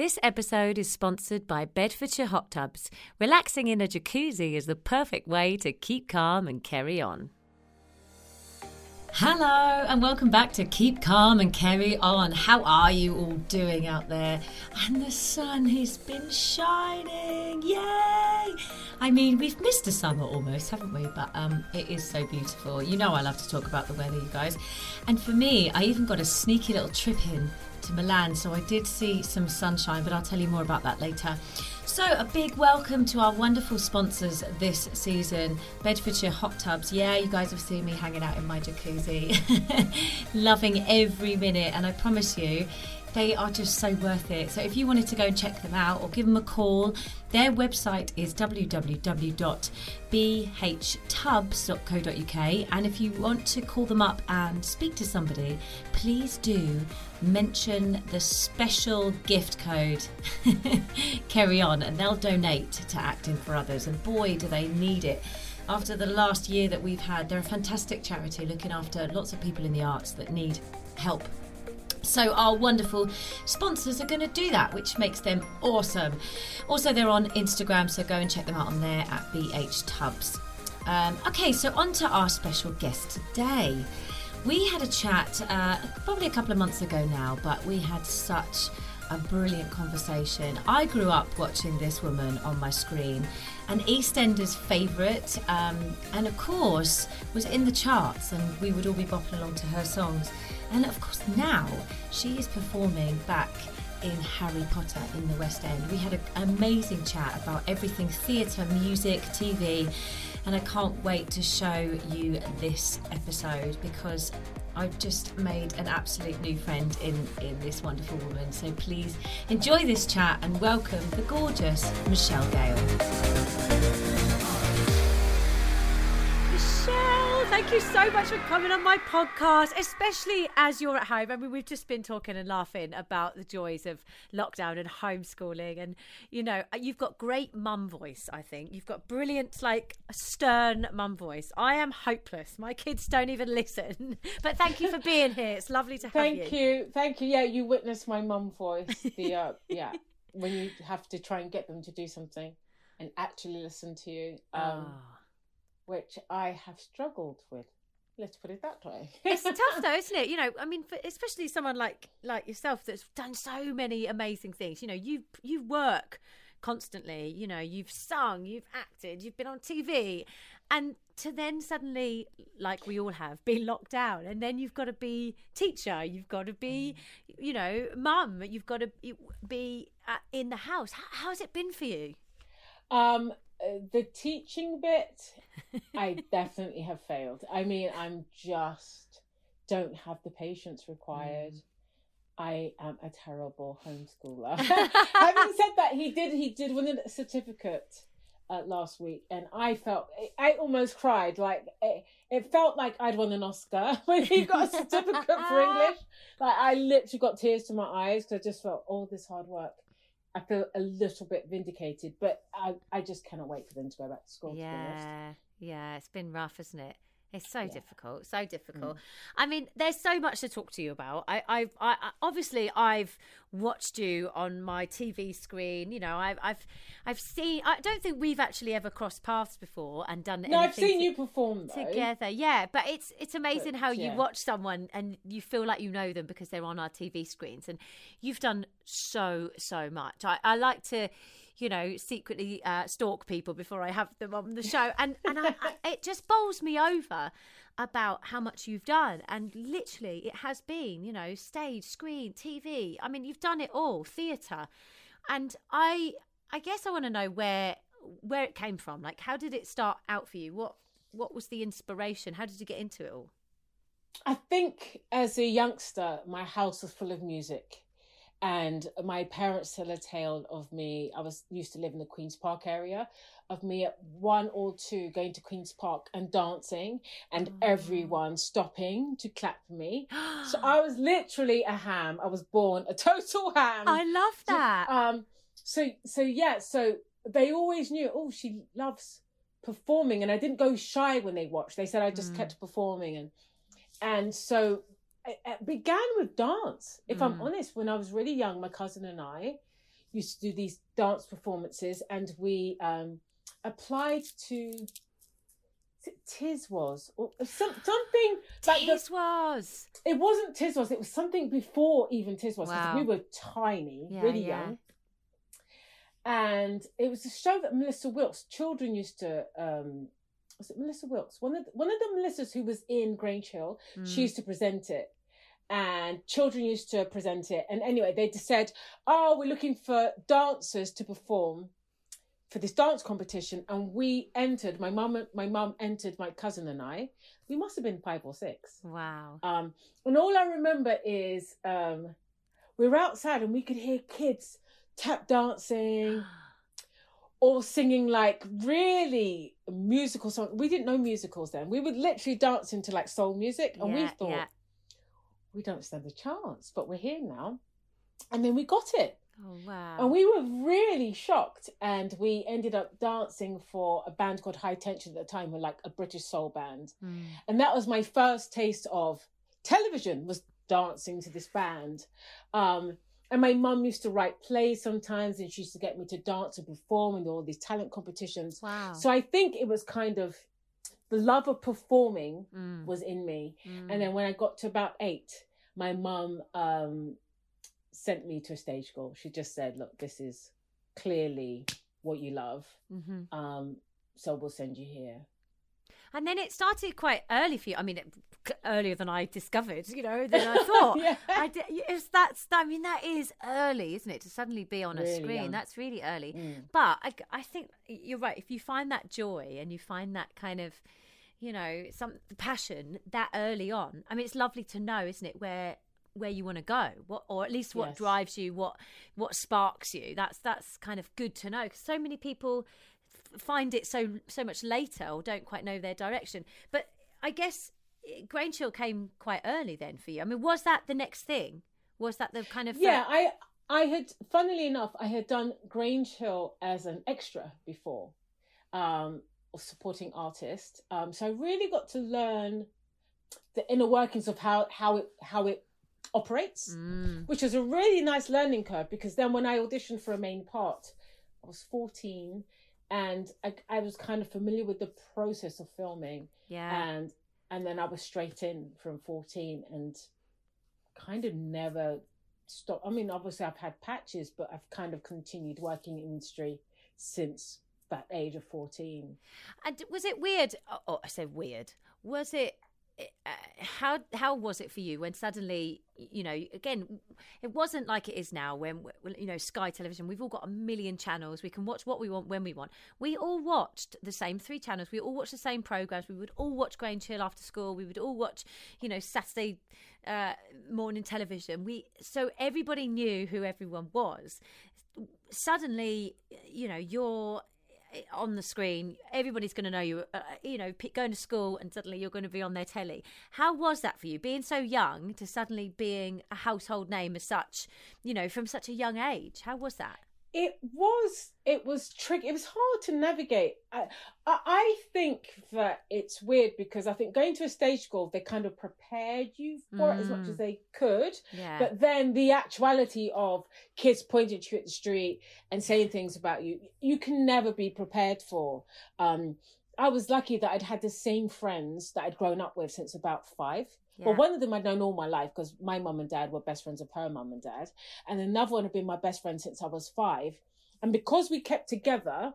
This episode is sponsored by Bedfordshire Hot Tubs. Relaxing in a jacuzzi is the perfect way to keep calm and carry on. Hello, and welcome back to Keep Calm and Carry On. How are you all doing out there? And the sun has been shining, yay! I mean, we've missed a summer almost, haven't we? But um, it is so beautiful. You know, I love to talk about the weather, you guys. And for me, I even got a sneaky little trip in to Milan, so I did see some sunshine, but I'll tell you more about that later. So, a big welcome to our wonderful sponsors this season Bedfordshire Hot Tubs. Yeah, you guys have seen me hanging out in my jacuzzi, loving every minute, and I promise you, they are just so worth it. So if you wanted to go and check them out or give them a call, their website is www.bhtubs.co.uk. And if you want to call them up and speak to somebody, please do mention the special gift code Carry On, and they'll donate to Acting for Others. And boy, do they need it after the last year that we've had. They're a fantastic charity looking after lots of people in the arts that need help so, our wonderful sponsors are going to do that, which makes them awesome. Also, they're on Instagram, so go and check them out on there at BH Tubs. Um, okay, so on to our special guest today. We had a chat uh, probably a couple of months ago now, but we had such a brilliant conversation. I grew up watching this woman on my screen, an EastEnders favourite, um, and of course was in the charts, and we would all be bopping along to her songs. And of course, now she is performing back in Harry Potter in the West End. We had an amazing chat about everything theatre, music, TV, and I can't wait to show you this episode because I've just made an absolute new friend in, in this wonderful woman. So please enjoy this chat and welcome the gorgeous Michelle Gayle. Michelle, thank you so much for coming on my podcast, especially as you're at home. I mean, we've just been talking and laughing about the joys of lockdown and homeschooling. And, you know, you've got great mum voice, I think. You've got brilliant, like, stern mum voice. I am hopeless. My kids don't even listen. But thank you for being here. It's lovely to have thank you. Thank you. Thank you. Yeah, you witnessed my mum voice. The, uh, yeah, when you have to try and get them to do something and actually listen to you. Um, oh which I have struggled with. Let's put it that way. it's tough though, isn't it? You know, I mean, for, especially someone like like yourself that's done so many amazing things. You know, you you work constantly. You know, you've sung, you've acted, you've been on TV, and to then suddenly, like we all have, be locked down, and then you've got to be teacher, you've got to be, mm. you know, mum, you've got to be uh, in the house. How, how's it been for you? Um, the teaching bit, I definitely have failed. I mean, I'm just don't have the patience required. Mm. I am a terrible homeschooler. Having said that, he did he did win a certificate uh, last week, and I felt I almost cried. Like it, it felt like I'd won an Oscar when he got a certificate for English. Like I literally got tears to my eyes because I just felt all this hard work I feel a little bit vindicated, but I, I just cannot wait for them to go back to school. Yeah, yeah, it's been rough, isn't it? It's so yeah. difficult, so difficult. Mm. I mean, there's so much to talk to you about. I, I've, I, obviously, I've watched you on my TV screen. You know, I've, I've, I've seen. I don't think we've actually ever crossed paths before and done. Anything. No, I've seen to, you perform though. together. Yeah, but it's it's amazing but, how yeah. you watch someone and you feel like you know them because they're on our TV screens, and you've done so so much. I, I like to you know, secretly uh, stalk people before I have them on the show, and and I, I, it just bowls me over about how much you've done, and literally it has been, you know, stage, screen, TV. I mean, you've done it all, theatre, and I I guess I want to know where where it came from. Like, how did it start out for you? What what was the inspiration? How did you get into it all? I think as a youngster, my house was full of music and my parents tell a tale of me. I was used to live in the Queen's Park area, of me at one or two going to Queen's Park and dancing, and oh. everyone stopping to clap for me. so I was literally a ham. I was born a total ham. I love that. So, um. So so yeah. So they always knew. Oh, she loves performing, and I didn't go shy when they watched. They said I just mm. kept performing, and and so it began with dance. If mm. I'm honest, when I was really young, my cousin and I, used to do these dance performances, and we um, applied to. Tiswas or some, something like Tiswas. It wasn't Tiswas. It was something before even Tiswas. Wow. We were tiny, yeah, really yeah. young, and it was a show that Melissa Wilks children used to um, was it Melissa Wilks? One of the, one of the Melissas who was in Grange Hill, mm. she used to present it. And children used to present it. And anyway, they just said, Oh, we're looking for dancers to perform for this dance competition. And we entered, my mum my mum entered my cousin and I. We must have been five or six. Wow. Um, and all I remember is um, we were outside and we could hear kids tap dancing. or singing like really musical songs. We didn't know musicals then. We would literally dance into like soul music, and yeah, we thought yeah. We don't stand a chance, but we're here now. And then we got it. Oh wow! And we were really shocked, and we ended up dancing for a band called Hi-Tension at the time, we're like a British soul band, mm. and that was my first taste of television. Was dancing to this band. Um, and my mum used to write plays sometimes, and she used to get me to dance and perform in all these talent competitions. Wow. So I think it was kind of the love of performing mm. was in me. Mm. And then when I got to about eight, my mum um, sent me to a stage school. She just said, Look, this is clearly what you love. Mm-hmm. Um, so we'll send you here. And then it started quite early for you. I mean, it, earlier than I discovered, you know, than I thought. yeah. I did, it's, that's, I mean, that is early, isn't it? To suddenly be on really a screen. Young. That's really early. Mm. But I, I think you're right. If you find that joy and you find that kind of, you know, some passion that early on, I mean, it's lovely to know, isn't it, where where you want to go what or at least what yes. drives you what what sparks you that's that's kind of good to know because so many people find it so so much later or don't quite know their direction. But I guess Grange Hill came quite early then for you. I mean, was that the next thing? Was that the kind of yeah? I I had, funnily enough, I had done Grange Hill as an extra before, um, or supporting artist. Um, so I really got to learn the inner workings of how how it how it operates, mm. which was a really nice learning curve because then when I auditioned for a main part, I was fourteen and I, I was kind of familiar with the process of filming. Yeah. And and then I was straight in from 14 and kind of never stopped. I mean, obviously I've had patches, but I've kind of continued working in industry since that age of 14. And was it weird? Oh, oh I say weird. Was it how how was it for you when suddenly you know again it wasn't like it is now when you know sky television we've all got a million channels we can watch what we want when we want. We all watched the same three channels we all watched the same programs we would all watch Grange Hill after school we would all watch you know saturday uh, morning television. We so everybody knew who everyone was. Suddenly you know you're on the screen everybody's going to know you uh, you know going to school and suddenly you're going to be on their telly. How was that for you being so young to suddenly being a household name as such you know from such a young age? How was that it was it was tricky it was hard to navigate I, I think that it's weird because i think going to a stage school they kind of prepared you for mm. it as much as mm. they could yeah. but then the actuality of kids pointing to you at the street and saying things about you you can never be prepared for um I was lucky that I'd had the same friends that I'd grown up with since about five. Yeah. Well, one of them I'd known all my life because my mum and dad were best friends of her mum and dad. And another one had been my best friend since I was five. And because we kept together,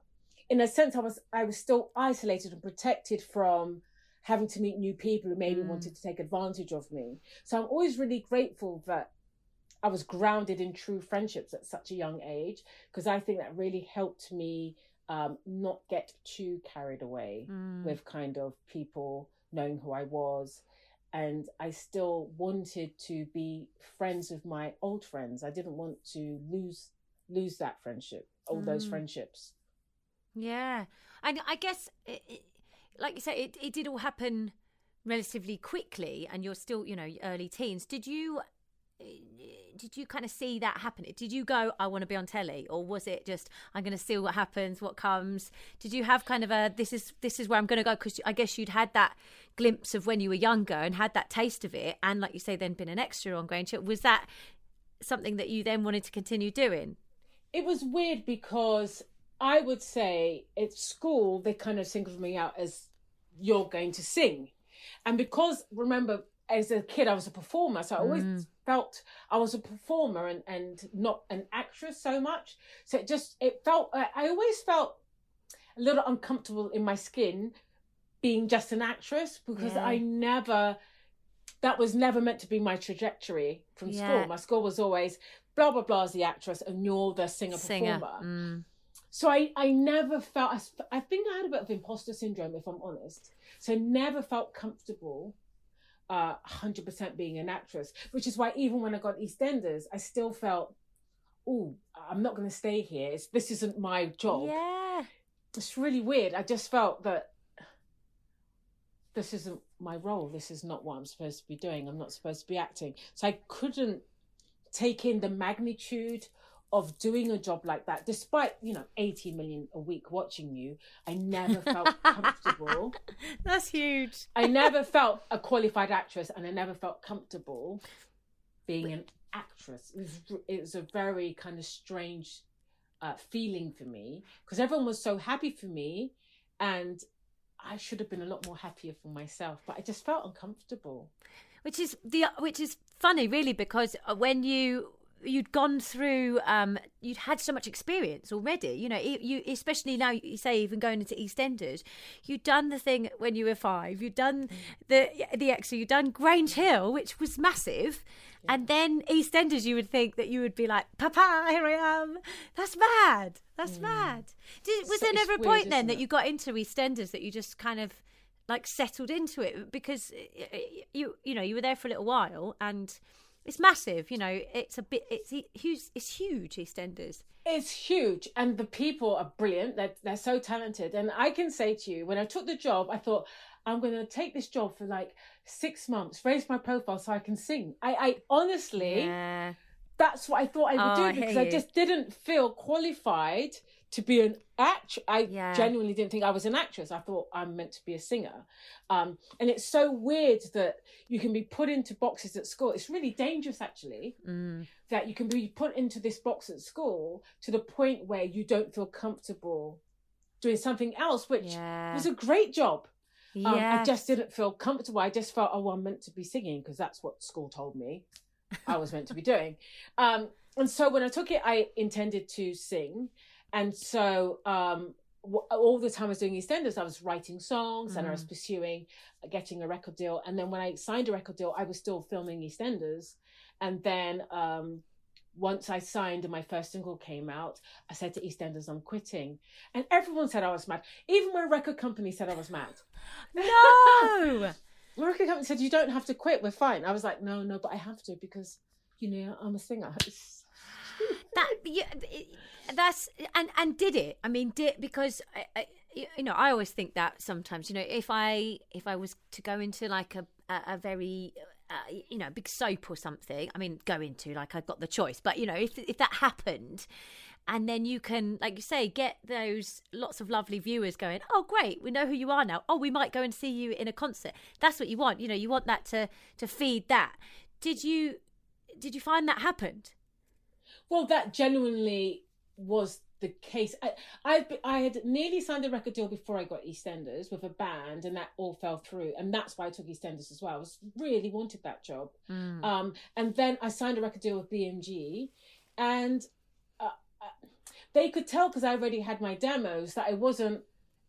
in a sense, I was I was still isolated and protected from having to meet new people who maybe mm. wanted to take advantage of me. So I'm always really grateful that I was grounded in true friendships at such a young age because I think that really helped me um, not get too carried away mm. with kind of people knowing who I was and I still wanted to be friends with my old friends. I didn't want to lose lose that friendship, all mm. those friendships. Yeah, and I guess, it, it, like you say, it it did all happen relatively quickly, and you're still, you know, early teens. Did you? Did you kind of see that happen? Did you go, I want to be on telly, or was it just I'm going to see what happens, what comes? Did you have kind of a this is this is where I'm going to go? Because I guess you'd had that glimpse of when you were younger and had that taste of it, and like you say, then been an extra on Grange. Was that something that you then wanted to continue doing? it was weird because I would say at school they kind of singled me out as you're going to sing, and because remember as a kid I was a performer, so I always Mm. felt I was a performer and and not an actress so much. So it just it felt I, always felt a little uncomfortable in my skin being just an actress because Yeah. I never that was never meant to be my trajectory from Yeah. school. My school was always blah blah blah as the actress and you're the singer Singer. performer. Mm. So I I never felt I, I think I had a bit of imposter syndrome if I'm honest. So never felt comfortable uh 100% being an actress, which is why even when I got EastEnders, I still felt oh, I'm not going to stay here. It's, this isn't my job Yeah. it's really weird. I just felt that this isn't my role. This is not what I'm supposed to be doing. I'm not supposed to be acting. So I couldn't take in the magnitude of doing a job like that, despite, you know, 80 million a week watching you. I never felt comfortable. That's huge. I never felt a qualified actress and I never felt comfortable being an actress. It was, it was a very kind of strange uh, feeling for me because everyone was so happy for me and I should have been a lot more happier for myself, but I just felt uncomfortable. which is the which is funny really because uh, when you you'd gone through um you'd had so much experience already you know you, you especially now you say even going into eastenders you'd done the thing when you were five you'd done the the extra you'd done grange hill which was massive and then eastenders you would think that you would be like papa here i am. That's mad that's mad. Did, was So there never a weird, point then isn't that it? you got into eastenders that you just kind of like settled into it? Because uh, you you know you were there for a little while and it's massive you know it's a bit it's huge it's huge eastenders It's huge, and the people are brilliant. They're they're so talented, and I can say to you, when I took the job, I thought I'm going to take this job for like six months, raise my profile so I can sing. I, I honestly, yeah that's what I thought I would Oh, do because I just didn't feel qualified to be an act. I Yeah. genuinely didn't think I was an actress. I thought I'm meant to be a singer. Um, and it's so weird that you can be put into boxes at school. It's really dangerous, actually, mm. that you can be put into this box at school to the point where you don't feel comfortable doing something else, which yeah was a great job. Um, I just didn't feel comfortable. I just felt, oh, I'm meant to be singing because that's what school told me I was meant to be doing. Um, and so when I took it, I intended to sing. And so um, all the time I was doing EastEnders, I was writing songs and I was Mm. pursuing getting a record deal. And then when I signed a record deal, I was still filming EastEnders. And then um, once I signed and my first single came out, I said to EastEnders, I'm quitting. And everyone said I was mad. Even my record company said I was mad. no My record company said, You don't have to quit, we're fine. I was like, No, no, but I have to because, you know, I'm a singer. It's- that yeah, that's and and did it. I mean did because I, I, you know i always think that sometimes you know if i if i was to go into like a a, a very uh, you know big soap or something i mean go into like i got the choice but you know if if that happened and then you can like you say get those lots of lovely viewers going oh great we know who you are now. Oh we might go and see you in a concert. That's what you want you know you want that to to feed that. Did you did you find that happened Well, that genuinely was the case. I, I, I had nearly signed a record deal before I got EastEnders with a band, and that all fell through. And that's why I took EastEnders as well. I was really wanted that job. Mm. Um, and then I signed a record deal with BMG, and uh, uh, they could tell because I already had my demos that I wasn't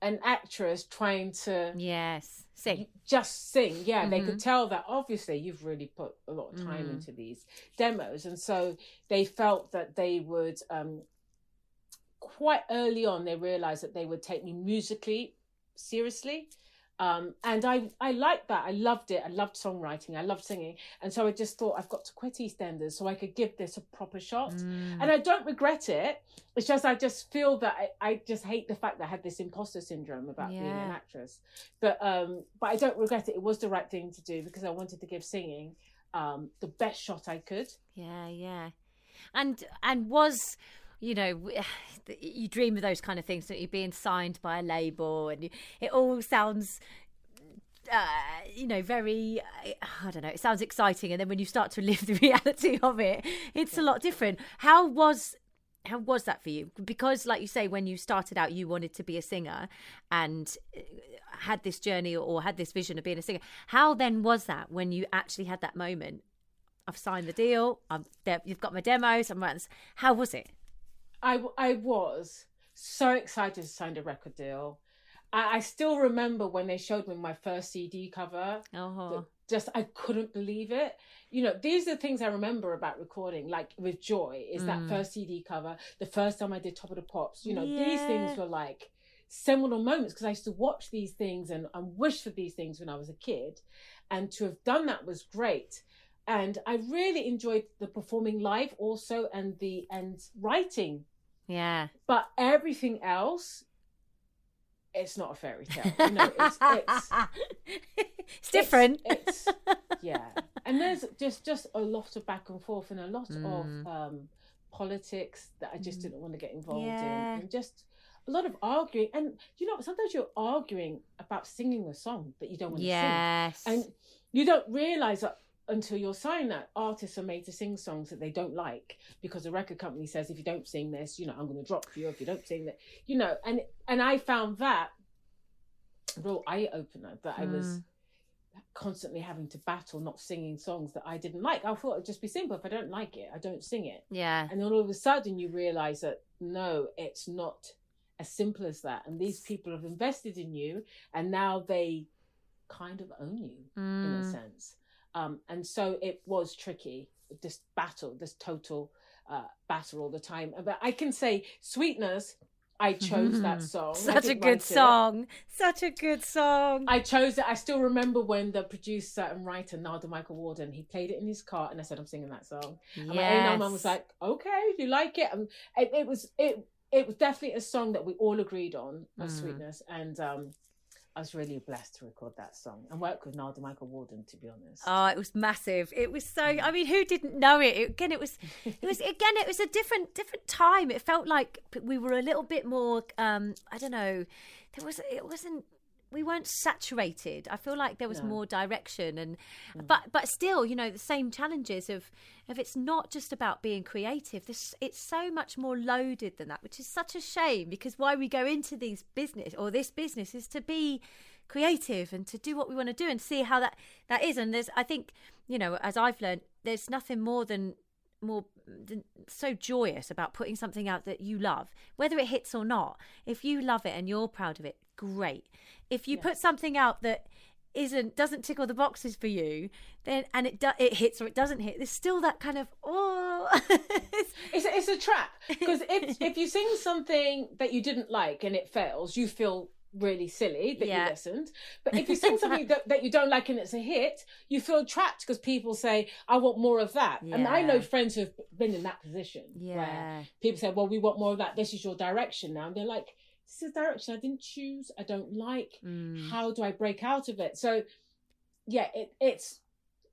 an actress trying to Yes, sing. just sing. Yeah, they Mhm. could tell that obviously you've really put a lot of time Mm. into these demos, and so they felt that they would. Um, quite early on, they realized that they would take me musically seriously. Um, and I, I liked that. I loved it. I loved songwriting. I loved singing. And so I just thought I've got to quit EastEnders so I could give this a proper shot. Mm. And I don't regret it. It's just I just feel that I, I just hate the fact that I had this imposter syndrome about being an actress. But um, but I don't regret it. It was the right thing to do because I wanted to give singing um, the best shot I could. Yeah, yeah. And and was you know you dream of those kind of things that you're being signed by a label and you, it all sounds uh, you know very uh, i don't know it sounds exciting and then when you start to live the reality of it it's a lot different how was how was that for you? Because, like you say, when you started out, you wanted to be a singer and uh, had this journey or had this vision of being a singer. How then was that when you actually had that moment? I've signed the deal. I'm there. You've got my demos. I'm. How was it? I I was so excited to sign a record deal. I, I still remember when they showed me my first CD cover. Oh, just I couldn't believe it. You know, these are the things I remember about recording, like with Joy, is Mm. that first CD cover, the first time I did Top of the Pops. You know, these things were like seminal moments because I used to watch these things and, and wish for these things when I was a kid. And to have done that was great. And I really enjoyed the performing live also and the and writing. Yeah. But everything else, it's not a fairy tale. You know, it's, it's it's different. It's, it's yeah, and there's just just a lot of back and forth and a lot Mm. of um, politics that I just didn't want to get involved Yeah. in, and just a lot of arguing. And you know, sometimes you're arguing about singing a song that you don't want to yes. sing, and you don't realize that until you're signed that artists are made to sing songs that they don't like because the record company says if you don't sing this you know i'm going to drop you if you don't sing that you know and and i found that real eye-opener that i was Mm. constantly having to battle not singing songs that i didn't like i thought it'd just be simple if i don't like it i don't sing it yeah. and then all of a sudden you realize that no it's not as simple as that and these people have invested in you and now they kind of own you in a Mm. sense. Um, and so it was tricky, this battle, this total uh, battle all the time. But I can say, Sweetness, I chose that song. Such a good it. song. Such a good song. I chose it. I still remember when the producer and writer, Narada Michael Walden, he played it in his car and I said, I'm singing that song. Yes. And my A&R mum was like, okay, you like it? And it, it was, it, it was definitely a song that we all agreed on, of Mm. Sweetness. And um, I was really blessed to record that song and work with Narada Michael Walden, to be honest. Oh, it was massive. It was so. I mean, who didn't know it? it? Again, it was. It was again. It was a different, different time. It felt like we were a little bit more. Um, I don't know. There was. It wasn't. We weren't saturated. I feel like there was No. more direction, and mm. but but still, you know, the same challenges of of it's not just about being creative. This it's so much more loaded than that, which is such a shame because why we go into these business or this business is to be creative and to do what we want to do and see how that that is and there's i think you know as i've learned there's nothing more than more so joyous about putting something out that you love whether it hits or not. If you love it and you're proud of it great. If you put something out that isn't doesn't tickle the boxes for you then and it do, it hits or it doesn't hit there's still that kind of oh. It's a, it's a trap. Because if if you sing something that you didn't like and it fails, you feel really silly that Yeah. you listened. But if you sing something that, that you don't like and it's a hit, you feel trapped because people say, "I want more of that." And I know friends who've been in that position where yeah people say, "Well, we want more of that. This is your direction now," and they're like, "This is a direction I didn't choose. I don't like. Mm. How do I break out of it?" So, yeah, it, it's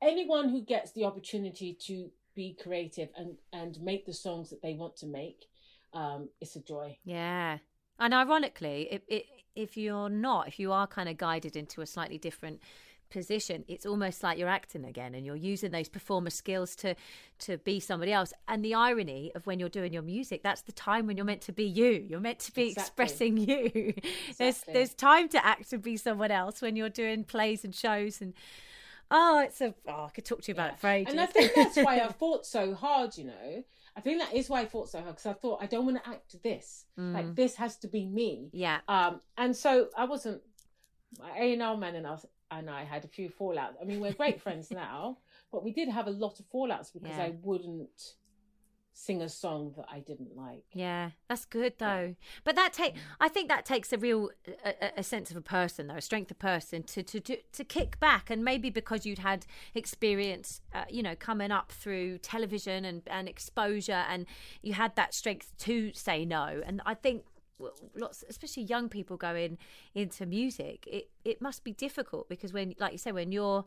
anyone who gets the opportunity to be creative and and make the songs that they want to make. Um, it's a joy. Yeah. And ironically, it, if, if you're not, if you are kind of guided into a slightly different position, it's almost like you're acting again and you're using those performer skills to to be somebody else. And the irony of when you're doing your music, that's the time when you're meant to be you. You're meant to be Exactly. expressing you. there's there's time to act and be someone else when you're doing plays and shows and oh, it's a oh, I could talk to you about it for ages. And I think that's why I fought so hard. You know, I think that is why I fought so hard because I thought I don't want to act this. Like this has to be me. yeah. Um, and so I wasn't. My A and R man and us and I had a few fallouts. I mean, we're great friends now, but we did have a lot of fallouts because Yeah. I wouldn't sing a song that I didn't like. Yeah, that's good though. But that take, I think that takes a real a, a- a sense of a person, though, a strength of person to to to, to kick back, and maybe because you'd had experience, uh, you know, coming up through television and and exposure, and you had that strength to say no. And I think lots, especially young people going into music, it it must be difficult because when, like you say, when you're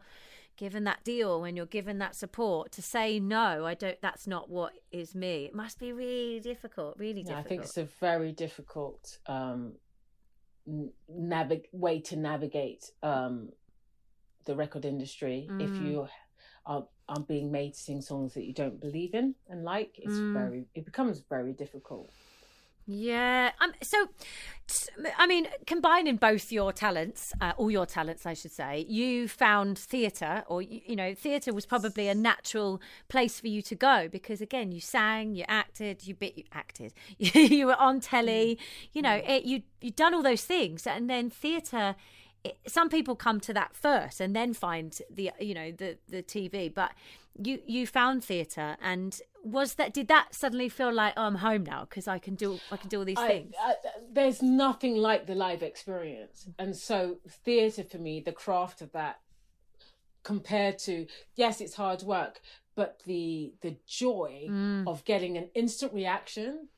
given that deal when you're given that support to say no i don't that's not what is me it must be really difficult really Yeah, I think it's a very difficult um, navig- way to navigate um, the record industry if Mm. you are are being made to sing songs that you don't believe in and like. It's Mm. very it becomes very difficult. Yeah. Um, so, I mean, combining both your talents, uh, all your talents, I should say, you found theatre, or, you, you know, theatre was probably a natural place for you to go because, again, you sang, you acted, you bit, you acted, you were on telly, you know, it, you, you'd done all those things. And then theatre, it, some people come to that first and then find the, you know, the, the TV. But you, you found theatre and was that did that suddenly feel like oh, I'm home now because I can do I can do all these I, things? I, there's nothing like the live experience, and so theatre for me, the craft of that, compared to yes, it's hard work, but the the joy Mm. of getting an instant reaction,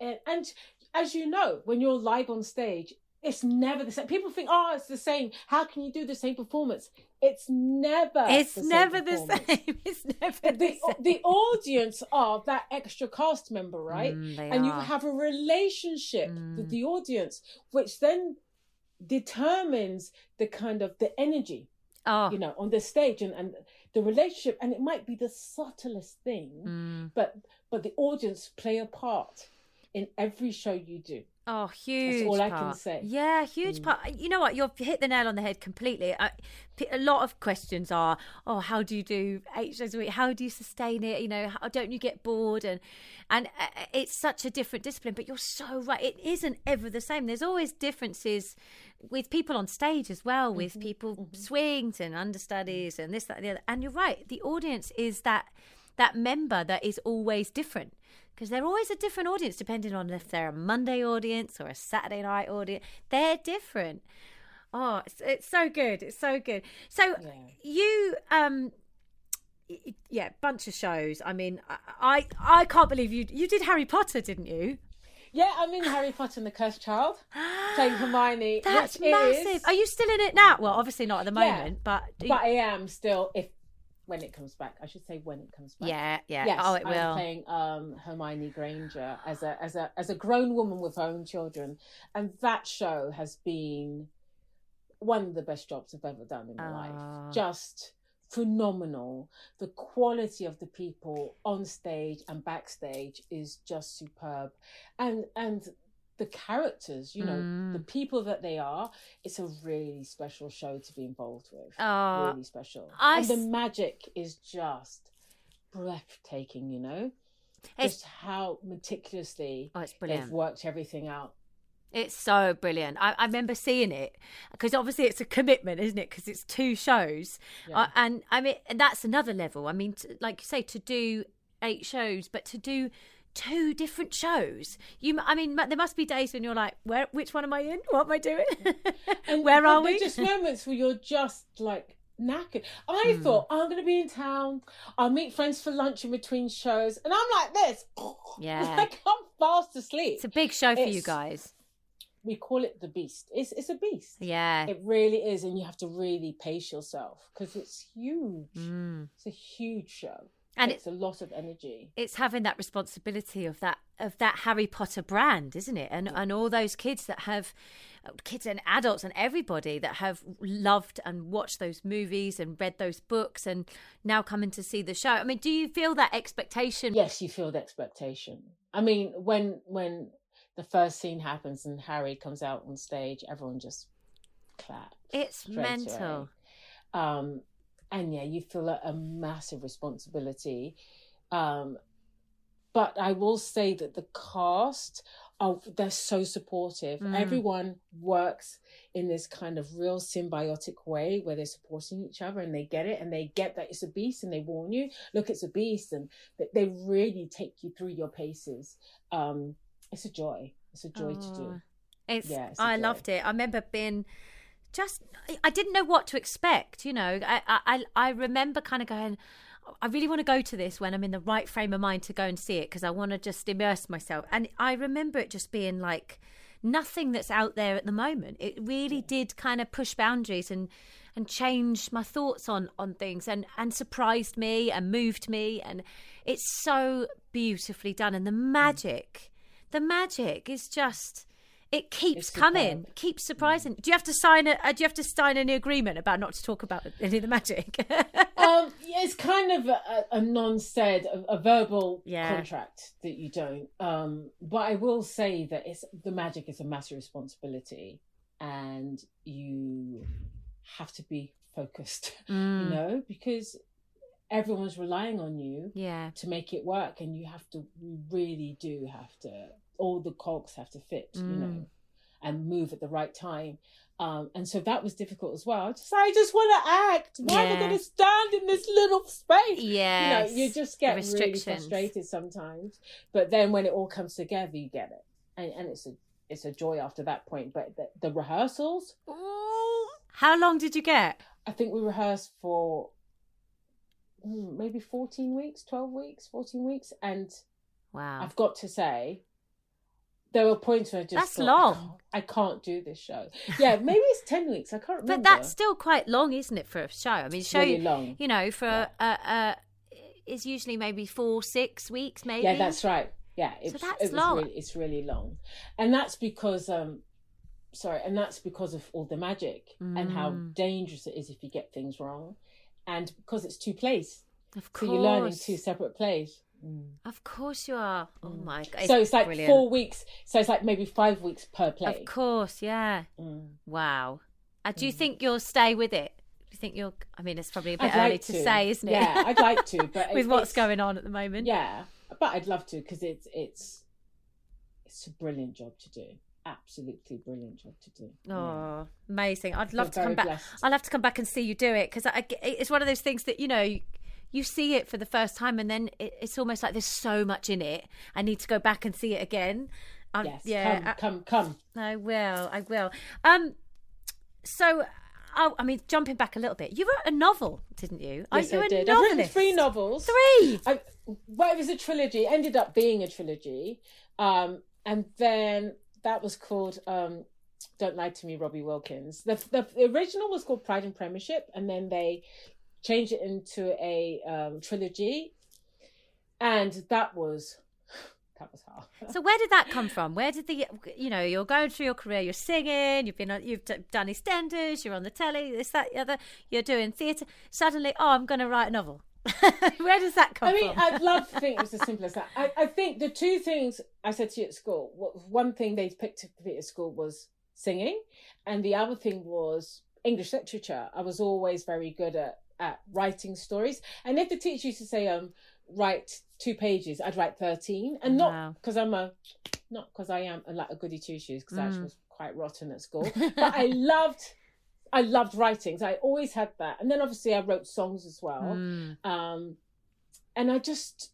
and as you know, when you're live on stage, it's never the same. People think, oh, it's the same. How can you do the same performance? It's never. it's the same never the same. It's never the, The, same. the audience are that extra cast member, right? Mm, and you have a relationship with the audience which then determines the kind of the energy oh, you know on the stage and, and the relationship and it might be the subtlest thing mm. but but the audience play a part in every show you do Oh, huge all I can part. say. Yeah, huge Mm. part. You know what? You've hit the nail on the head completely. I, a lot of questions are, oh, how do you do eight shows a week? How do you sustain it? You know, how don't you get bored? And and uh, it's such a different discipline. But you're so right. It isn't ever the same. There's always differences with people on stage as well, with Mm-hmm. people swings and understudies and this, that, and the other. And you're right. The audience is that that member that is always different because they're always a different audience depending on if they're a Monday audience or a Saturday night audience. They're different. Oh, it's, it's so good. It's so good. So Yeah. you, um, yeah, bunch of shows. I mean, I, I, can't believe you you did Harry Potter, didn't you? yeah i'm in harry potter and the cursed child playing hermione That's massive. is, Are you still in it now? Well, obviously not at the Yeah, moment, but, but i am still if when it comes back i should say when it comes back yeah, yeah. Yes, oh, it I'm will. playing um, Hermione Granger as a as a as a grown woman with her own children, and that show has been one of the best jobs I've ever done in my life. Just phenomenal. The quality of the people on stage and backstage is just superb, and and the characters, you know, Mm. the people that they are. It's a really special show to be involved with Oh, really special. I and the magic is just breathtaking, you know? It's- Just how meticulously oh, they've worked everything out. It's so brilliant. I, I remember seeing it because obviously it's a commitment, isn't it? Because it's two shows, Yeah. uh, and I mean and that's another level. I mean, t like you say, to do eight shows, but to do two different shows. You, I mean, there must be days when you're like, where, which one am I in? What am I doing? And where are we? just moments where you're just like knackered. I Hmm. thought I'm going to be in town. I'll meet friends for lunch in between shows, and I'm like this. Yeah. like I'm fast asleep. it's a big show for you guys. We call it the beast. It's it's a beast. Yeah. It really is, and you have to really pace yourself because it's huge. Mm. It's a huge show. And it's a lot of energy. it's having that responsibility of that of that Harry Potter brand, isn't it? And and all those kids that have kids and adults and everybody that have loved and watched those movies and read those books and now coming to see the show. I mean, do you feel that expectation? Yes, you feel the expectation. I mean, when when the first scene happens and Harry comes out on stage, everyone just claps. It's mental. Um, and yeah, you feel a, a massive responsibility. Um, but I will say that the cast are they're so supportive. Mm. Everyone works in this kind of real symbiotic way where they're supporting each other and they get it and they get that it's a beast and they warn you, look, it's a beast, and they really take you through your paces. Um, it's a joy. It's a joy to do. Oh, It's, Yeah, it's I joy. loved it. I remember being just I- didn't know what to expect. You know, I I I remember kind of going. I really want to go to this when I'm in the right frame of mind to go and see it because I want to just immerse myself. And I remember it just being like nothing that's out there at the moment. It really did kind of push boundaries and and change my thoughts on on things and and surprised me and moved me and it's so beautifully done and the mm. magic the magic is just it keeps coming, keeps surprising. Do you have to sign a? uh, Do you have to sign any agreement about not to talk about any of the magic? um, yeah, it's kind of a, a non-said, a, a verbal Yeah. contract that you don't. Um, but I will say that it's the magic is a massive responsibility, and you have to be focused. Mm, You know, because everyone's relying on you yeah, to make it work, and you have to. You really do have to. All the cogs have to fit. You Mm. know, and move at the right time. Um, and so that was difficult as well. Just I just want to act. Why am I going to stand in this little space? yeah. You know, you just get really frustrated sometimes. But then when it all comes together, you get it, and, and it's a it's a joy after that point. But the, the rehearsals, How long did you get? I think we rehearsed for hmm, maybe fourteen weeks, twelve weeks, fourteen weeks, and Wow. I've got to say. There were points where I just That's thought, long. I can't do this show. Yeah, maybe it's ten weeks. I can't remember. But that's still quite long, isn't it, for a show? I mean, show really long. you know for uh, uh, is usually maybe four, six weeks, maybe. Yeah, that's right. Yeah, it's, that's it was long. Really, it's really long, and that's because um, sorry, and that's because of all the magic and how Mm. dangerous it is if you get things wrong, and because it's two plays, Of course, so you're learning two separate plays. Of course you are. Oh my god. so it's like brilliant. four weeks. So it's like maybe five weeks per play. Of course, yeah. Mm. Wow. Uh, do you think you'll stay with it? Do you think you'll? I mean, it's probably a bit I'd early like to. to. say, isn't it? Yeah, I'd like to, but with what's going on at the moment. Yeah, but I'd love to because it's it's it's a brilliant job to do. Absolutely brilliant job to do. Yeah. Oh, amazing! I'd love to come back. blessed. I'll have to come back and see you do it because it's one of those things that you know you, see it for the first time and then it, it's almost like there's so much in it. I need to go back and see it again. Um, Yes, yeah, come, I- come, come. I will. I will. Um, so. Oh, I mean, jumping back a little bit, you wrote a novel, didn't you? Yes, you I did. I've written three novels. Three. I, well, it was a trilogy. It ended up being a trilogy, um, and then that was called um, "Don't Lie to Me," Robbie Wilkins. The, the, the original was called Pride and Premiership, and then they changed it into a um, trilogy, and that was that was hard. So where did that come from? Where did the you know you're going through your career, you're singing, you've been you've done EastEnders, you're on the telly, this that the other, you're doing theatre. Suddenly, oh, I'm going to write a novel. where does that come I mean, from? I'd love to think it was as simple as that. I, I think the two things I said to you at school, one thing they picked up at school was singing, and the other thing was English literature. I was always very good at, at writing stories. And if the teacher used to say, um, write two pages, I'd write 13. And Wow. not because I'm a, not because I am a, like a goody two shoes, because I Mm. actually was quite rotten at school. but I loved, I loved writing. So I always had that. And then obviously I wrote songs as well Mm, um, and I just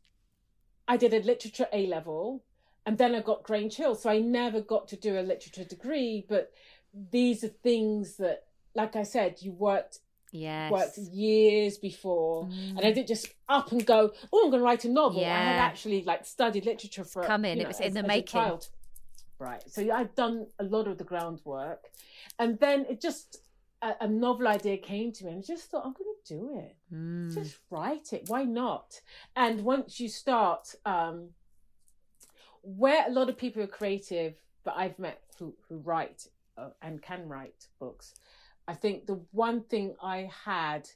I did a literature A level, and then I got Grange Hill, so I never got to do a literature degree. But these are things that, like I said, you worked yes. worked years before, Mm. and I didn't just up and go. Oh, I'm going to write a novel. I had actually like studied literature for come in, you it know, was in as- the as making. child. Right. So I've done a lot of the groundwork, and then it just a, a novel idea came to me, and I just thought I'm going to do it Mm. just write it why not and once you start um where a lot of people are creative but i've met who who write uh, and can write books i think the one thing i had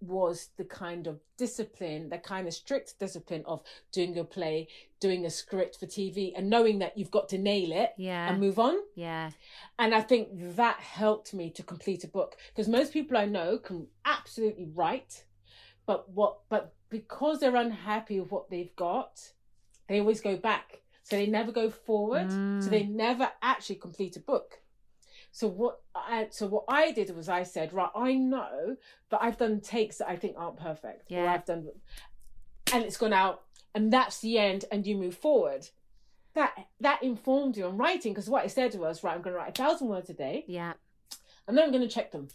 was the kind of discipline the kind of strict discipline of doing a play doing a script for tv and knowing that you've got to nail it Yeah. and move on yeah. and I think that helped me to complete a book because most people I know can absolutely write, but what but because they're unhappy with what they've got, they always go back. So they never go forward. So mm. they never actually complete a book. So what I so what I did was I said, right, I know that I've done takes that I think aren't perfect. Or Yeah. I've done and it's gone out and that's the end and you move forward. That that informed you on writing because what I said was, right, I'm gonna write a thousand words a day Yeah. and then I'm going to check them.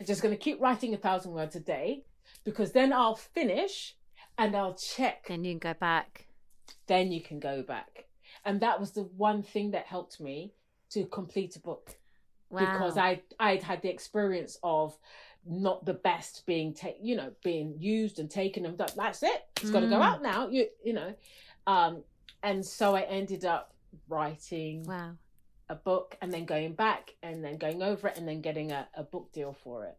I'm just going to keep writing a thousand words a day because then I'll finish and I'll check. Then you can go back. Then you can go back. And that was the one thing that helped me to complete a book Wow. because I I'd had the experience of not the best being ta- you know being used and taken and done. That's it. It's got to go Mm. out now. You you know, um, and so I ended up writing Wow. a book and then going back and then going over it and then getting a, a book deal for it.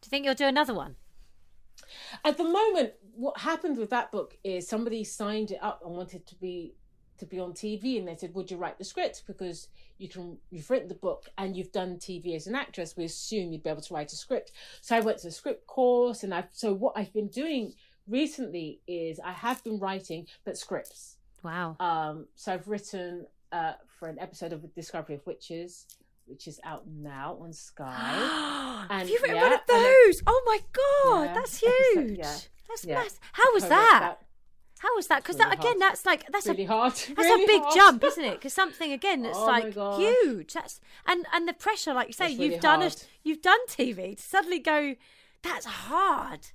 Do you think you'll do another one? At the moment, what happened with that book is somebody signed it up and wanted to be to be on TV, and they said, "Would you write the script? Because you can you've written the book and you've done TV as an actress. We assume you'd be able to write a script." So I went to a script course, and I've so what I've been doing recently is I have been writing but scripts. Wow. Um, so I've written uh, for an episode of Discovery of Witches, which is out now on Sky. Have And, you written yeah, one of those? Oh my god, Yeah, that's episode- huge. yeah, That's yeah. How was that? How was that? Because Really that again, hard. that's like that's really a hard. that's really a big hard. jump, isn't it? Because something again that's Oh like huge. That's and and the pressure, like you say, really you've done it. You've done TV to suddenly go. That's hard.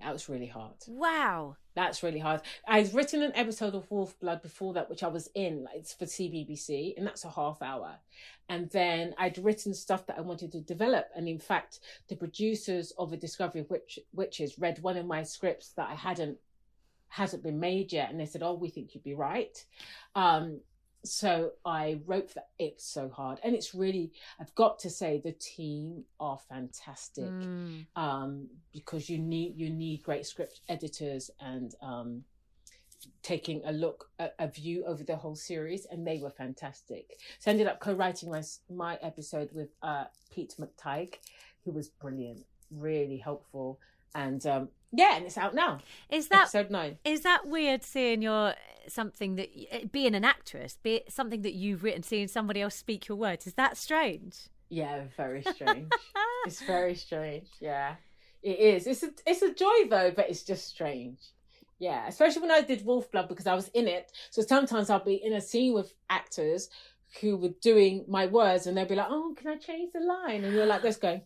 That was really hard. Wow. That's really hard. I'd written an episode of Wolf Blood before that, which I was in. Like, it's for CBBC, and that's a half hour. And then I'd written stuff that I wanted to develop. And in fact, the producers of A Discovery of Witch- Witches read one of my scripts that I hadn't hasn't been made yet, and they said, "Oh, we think you'd be right." Um, so I wrote that. It's so hard, and it's really. I've got to say, the team are fantastic Mm. um, because you need you need great script editors and um, taking a look a, a view over the whole series and they were fantastic so i ended up co-writing my my episode with uh, pete mctighe who was brilliant really helpful and um, yeah and it's out now. Is that episode nine. is that weird seeing your something that eh, being an actress, be it something that you've written, seeing somebody else speak your words? Is that strange? yeah very strange. It's very strange yeah. It is. It's a it's a joy though but it's just strange. Yeah especially when i did wolf blood because i was in it. So sometimes i'll be in a scene with actors who were doing my words and they'll be like oh can i change the line? And you're like let's No.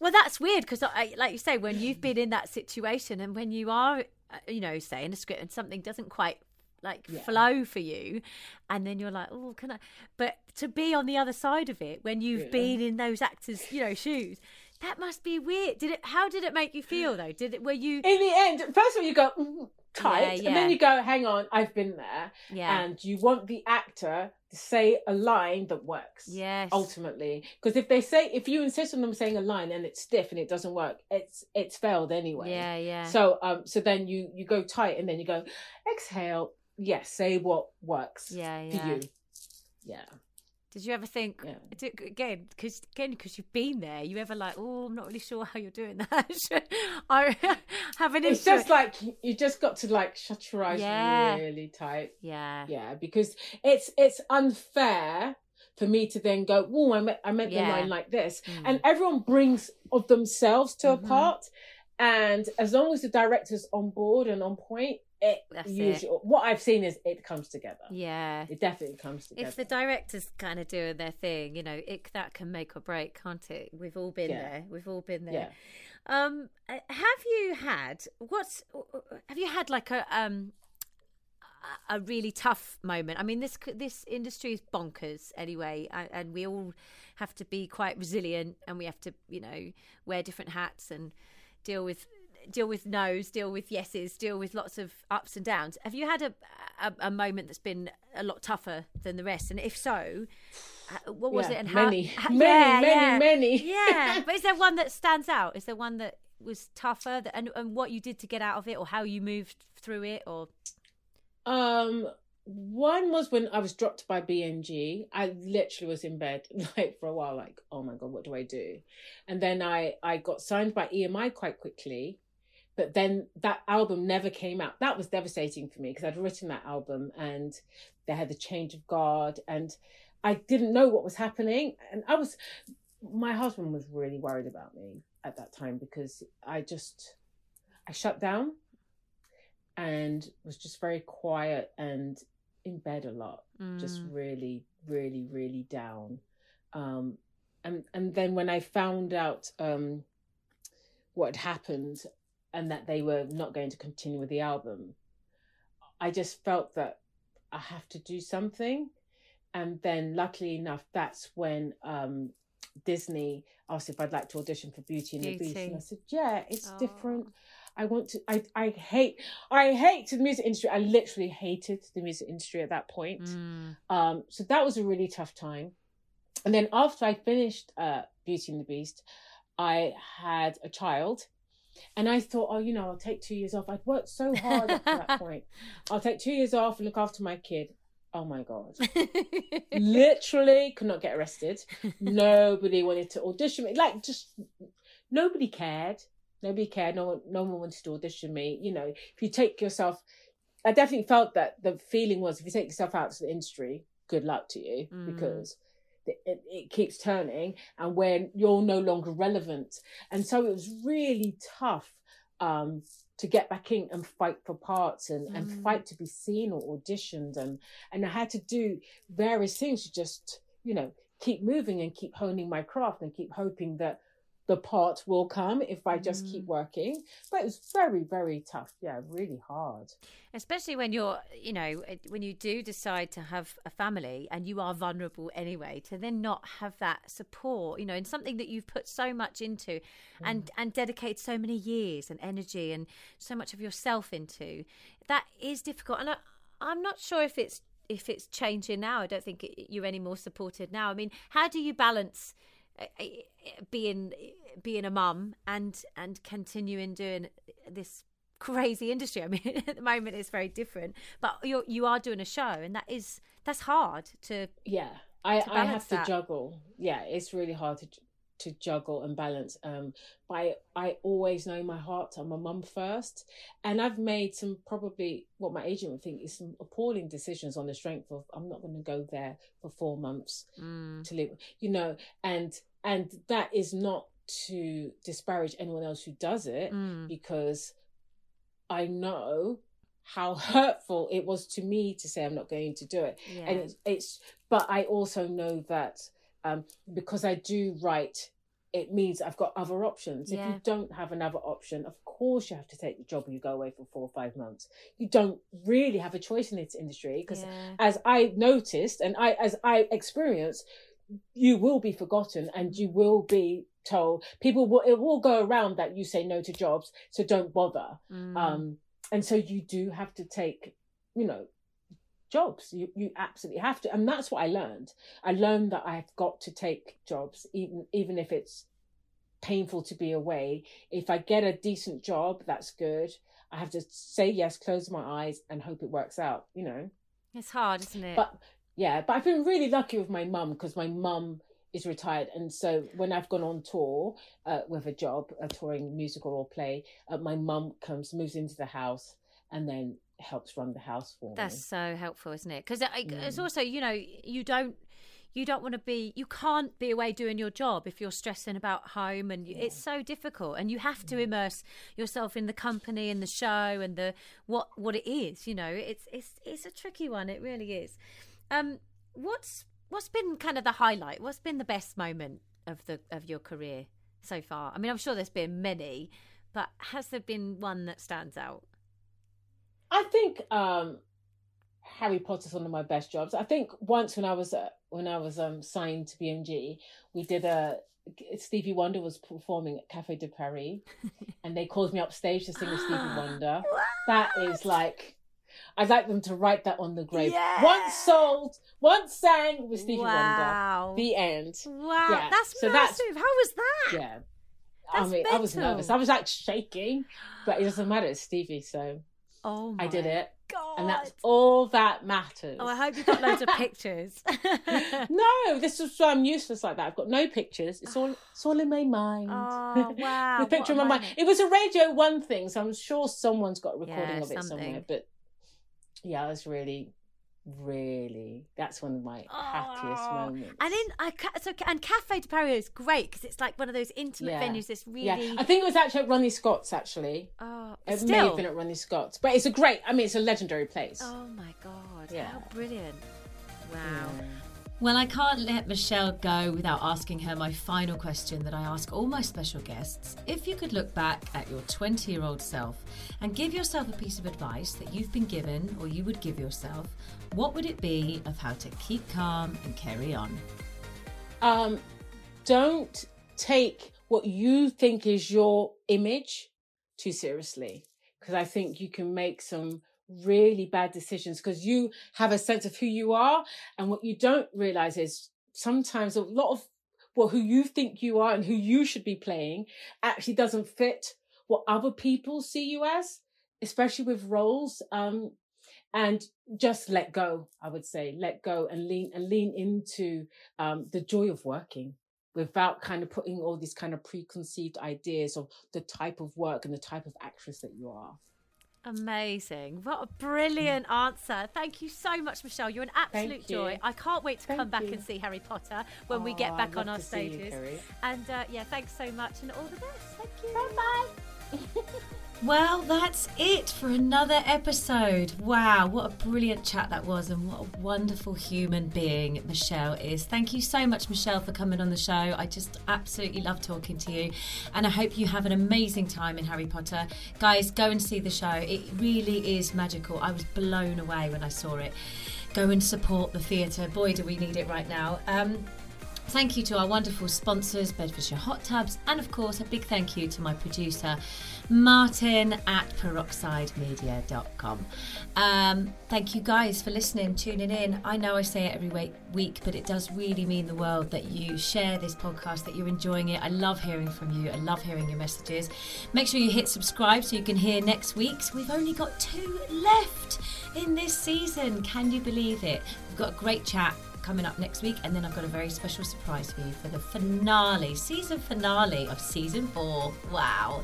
Well, that's weird because, like you say, when you've been in that situation and when you are, uh, you know, saying a script and something doesn't quite like Yeah. flow for you, and then you're like, oh, can I? But to be on the other side of it when you've Yeah. been in those actors, you know, shoes. That must be weird. Did it? How did it make you feel though? Did it? Were you? in the end first of all you go mm, tight Yeah, and then you go hang on i've been there Yeah. and you want the actor to say a line that works yes. ultimately because if they say if you insist on them saying a line and it's stiff and it doesn't work it's it's failed anyway Yeah. Yeah. so um so then you you go tight and then you go exhale yes say what works yeah. for Yeah. you yeah Did you ever think Yeah. did- again because again because you've been there? You ever like, oh, I'm not really sure how you're doing that. I have an it's interest. just like you just got to like shut your eyes Yeah. really tight yeah, yeah because it's it's unfair for me to then go oh i meant i meant Yeah. the line like this Mm. and everyone brings of themselves to Mhm. a part and as long as the director's on board and on point it That's it. what i've seen is it comes together yeah. it definitely comes together If the director's kind of doing their thing, you know, it that can make or break, can't it? We've all been Yeah. there. We've all been there. yeah Um, uh, have you had what's have you had like a um a really tough moment? I mean, this this industry is bonkers anyway, and we all have to be quite resilient, and we have to you know wear different hats and deal with deal with no's, deal with yeses, deal with lots of ups and downs. Have you had a a, a moment that's been a lot tougher than the rest? And if so, uh, what was Yeah, it? And how? many ha- many yeah, many yeah. many Yeah, but is there one that stands out? Is there one that was tougher, that, and and what you did to get out of it, or how you moved through it, or Um, one was when I was dropped by BMG. I literally was in bed like for a while, like, oh my god, what do I do? And then I I got signed by EMI quite quickly, but then that album never came out. That was devastating for me because I'd written that album and they had the change of guard and I didn't know what was happening. And I was, my husband was really worried about me at that time because I just, I shut down and was just very quiet and in bed a lot just Mm. really really really down um and and then when i found out um what had happened and that they were not going to continue with the album i just felt that i have to do something and then luckily enough that's when um disney asked if i'd like to audition for beauty and the beast and i said yeah it's Oh. different I want to. I I hate. I hate the music industry. I literally hated the music industry at that point. Mm. Um, so that was a really tough time. And then after I finished uh, Beauty and the Beast, I had a child. And I thought, oh, you know, I'll take two years off. I'd worked so hard up to that point. I'll take two years off and look after my kid. Oh my God. Literally could not get arrested. Nobody wanted to audition me. Like, just nobody cared. Nobody cared. No one, no one wanted to audition me. You know, if you take yourself, I definitely felt that the feeling was if you take yourself out to the industry, good luck to you Mm. because it, it, keeps turning and when you're no longer relevant. And so it was really tough um, to get back in and fight for parts and, Mm. and fight to be seen or auditioned. And, and I had to do various things to just, you know, keep moving and keep honing my craft and keep hoping that the part will come if I just keep mm. working. But it was very, very tough. Yeah, really hard. Especially when you're, you know, when you do decide to have a family and you are vulnerable anyway, to then not have that support, you know, in something that you've put so much into and mm. and dedicate so many years and energy and so much of yourself into, that is difficult. And I, I'm not sure if it's if it's changing now. I don't think you're any more supported now. I mean, how do you balance? Uh, uh, being being a mum and and continuing doing this crazy industry. I mean, at the moment it's very different, but you you are doing a show, and that is that's hard to. yeah i i have to juggle yeah it's really hard to to juggle and balance um but i i always know my heart i'm a mum first. And i've made some probably what my agent would think is some appalling decisions on the strength of i'm not going to go there for four months Mm, to live you know? And and that is not to disparage anyone else who does it mm, because i know how hurtful it was to me to say i'm not going to do it. Yeah. and it's, it's but i also know that um because i do write it means i've got other options. If you don't have another option of course you have to take the job and you go away for four or five months. You don't really have a choice in this industry because yeah. as i noticed and i as i experienced you will be forgotten and you will be told people will it will go around that you say no to jobs so don't bother. Mm, um and so you do have to take you know jobs. You you absolutely have to. And that's what i learned. I learned that i've got to take jobs even even if it's painful to be away. If i get a decent job that's good. I have to say yes close my eyes and hope it works out you know? It's hard, isn't it? but yeah but i've been really lucky with my mum because my mum is retired. And so when i've gone on tour uh, with a job a touring musical or play uh, my mum comes moves into the house and then helps run the house for That's me. so helpful, isn't it? Because it's Mm. also, you know, you don't you don't want to be you can't be away doing your job if you're stressing about home and you, it's so difficult and you have to immerse yourself in the company and the show and the what what it is you know? It's it's it's a tricky one it really is. Um what's what's been kind of the highlight? What's been the best moment of the of your career so far? I mean i'm sure there's been many but has there been one that stands out i think um harry potter's one of my best jobs i think once when i was uh, when i was um signed to bmg we did a Stevie Wonder was performing at Cafe de Paris, and they called me upstage to sing with Stevie Wonder. That is like, I'd like them to write that on the grave. Yeah. Once sold, once sang with Stevie wow Wonder. The end. Wow, Yeah, that's so massive. that's- How was that? Yeah. That's I mean, I was nervous. I was like shaking, but it doesn't matter. It's Stevie, so Oh my I did it, God. and that's all that matters. Oh, I hope you've got loads of pictures. no, this is why I'm useless like that. I've got no pictures. It's all it's all in my mind. oh wow! the picture in my mind. It was a Radio One thing, so I'm sure someone's got a recording Yeah, of it something. somewhere. But yeah, I was really, really. That's one of my happiest Oh, moments. And in I so and Cafe de Paris is great because it's like one of those intimate Yeah. venues. It's really yeah, I think it was actually at Ronnie Scott's. Actually, oh it may have been at Ronnie Scott's, but it's a great. I mean, it's a legendary place. oh my god! Yeah. How brilliant! Wow. Yeah. Well, I can't let Michelle go without asking her my final question that I ask all my special guests. If you could look back at your 20 year old self and give yourself a piece of advice that you've been given or you would give yourself, what would it be of how to keep calm and carry on? um, don't take what you think is your image too seriously because I think you can make some really bad decisions because you have a sense of who you are. And what you don't realize is sometimes a lot of well, who you think you are and who you should be playing actually doesn't fit what other people see you as, especially with roles. Um, and just let go, I would say, let go and lean and lean into um, the joy of working without kind of putting all these kind of preconceived ideas of the type of work and the type of actress that you are. Amazing. What a brilliant answer. Thank you so much, Michelle. You're an absolute joy. I can't wait to Thank come back you. and see Harry Potter when oh, we get back on our stages. You, and uh, yeah, thanks so much and all the best. Thank you. Bye bye. Well, that's it for another episode. Wow, what a brilliant chat that was, and what a wonderful human being Michelle is. Thank you so much, Michelle, for coming on the show. I just absolutely love talking to you, and I hope you have an amazing time in Harry Potter. Guys, go and see the show. It really is magical. I was blown away when I saw it. Go and support the theatre. Boy, do we need it right now. Um, Thank you to our wonderful sponsors, Bedfordshire Hot Tubs, and of course, a big thank you to my producer, Martin at peroxidemedia.com. Um, thank you guys for listening, tuning in. I know I say it every week, week, but it does really mean the world that you share this podcast, that you're enjoying it. I love hearing from you. I love hearing your messages. Make sure you hit subscribe so you can hear next week's. We've only got two left in this season. Can you believe it? We've got a great chat coming up next week, and then I've got a very special surprise for you for the finale, season finale of season four. Wow.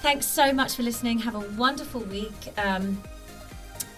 Thanks so much for listening. Have a wonderful week. Um,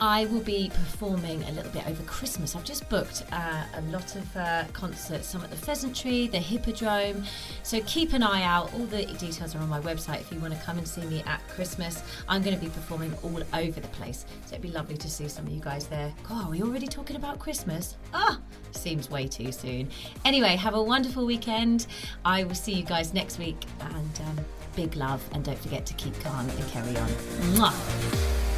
I will be performing a little bit over Christmas. I've just booked uh, a lot of uh, concerts, some at the Pheasantry, the Hippodrome. So keep an eye out. All the details are on my website if you want to come and see me at Christmas. I'm going to be performing all over the place. So it'd be lovely to see some of you guys there. God, are we already talking about Christmas? Ah, seems way too soon. Anyway, have a wonderful weekend. I will see you guys next week and um, big love. And don't forget to keep calm and carry on. Mwah.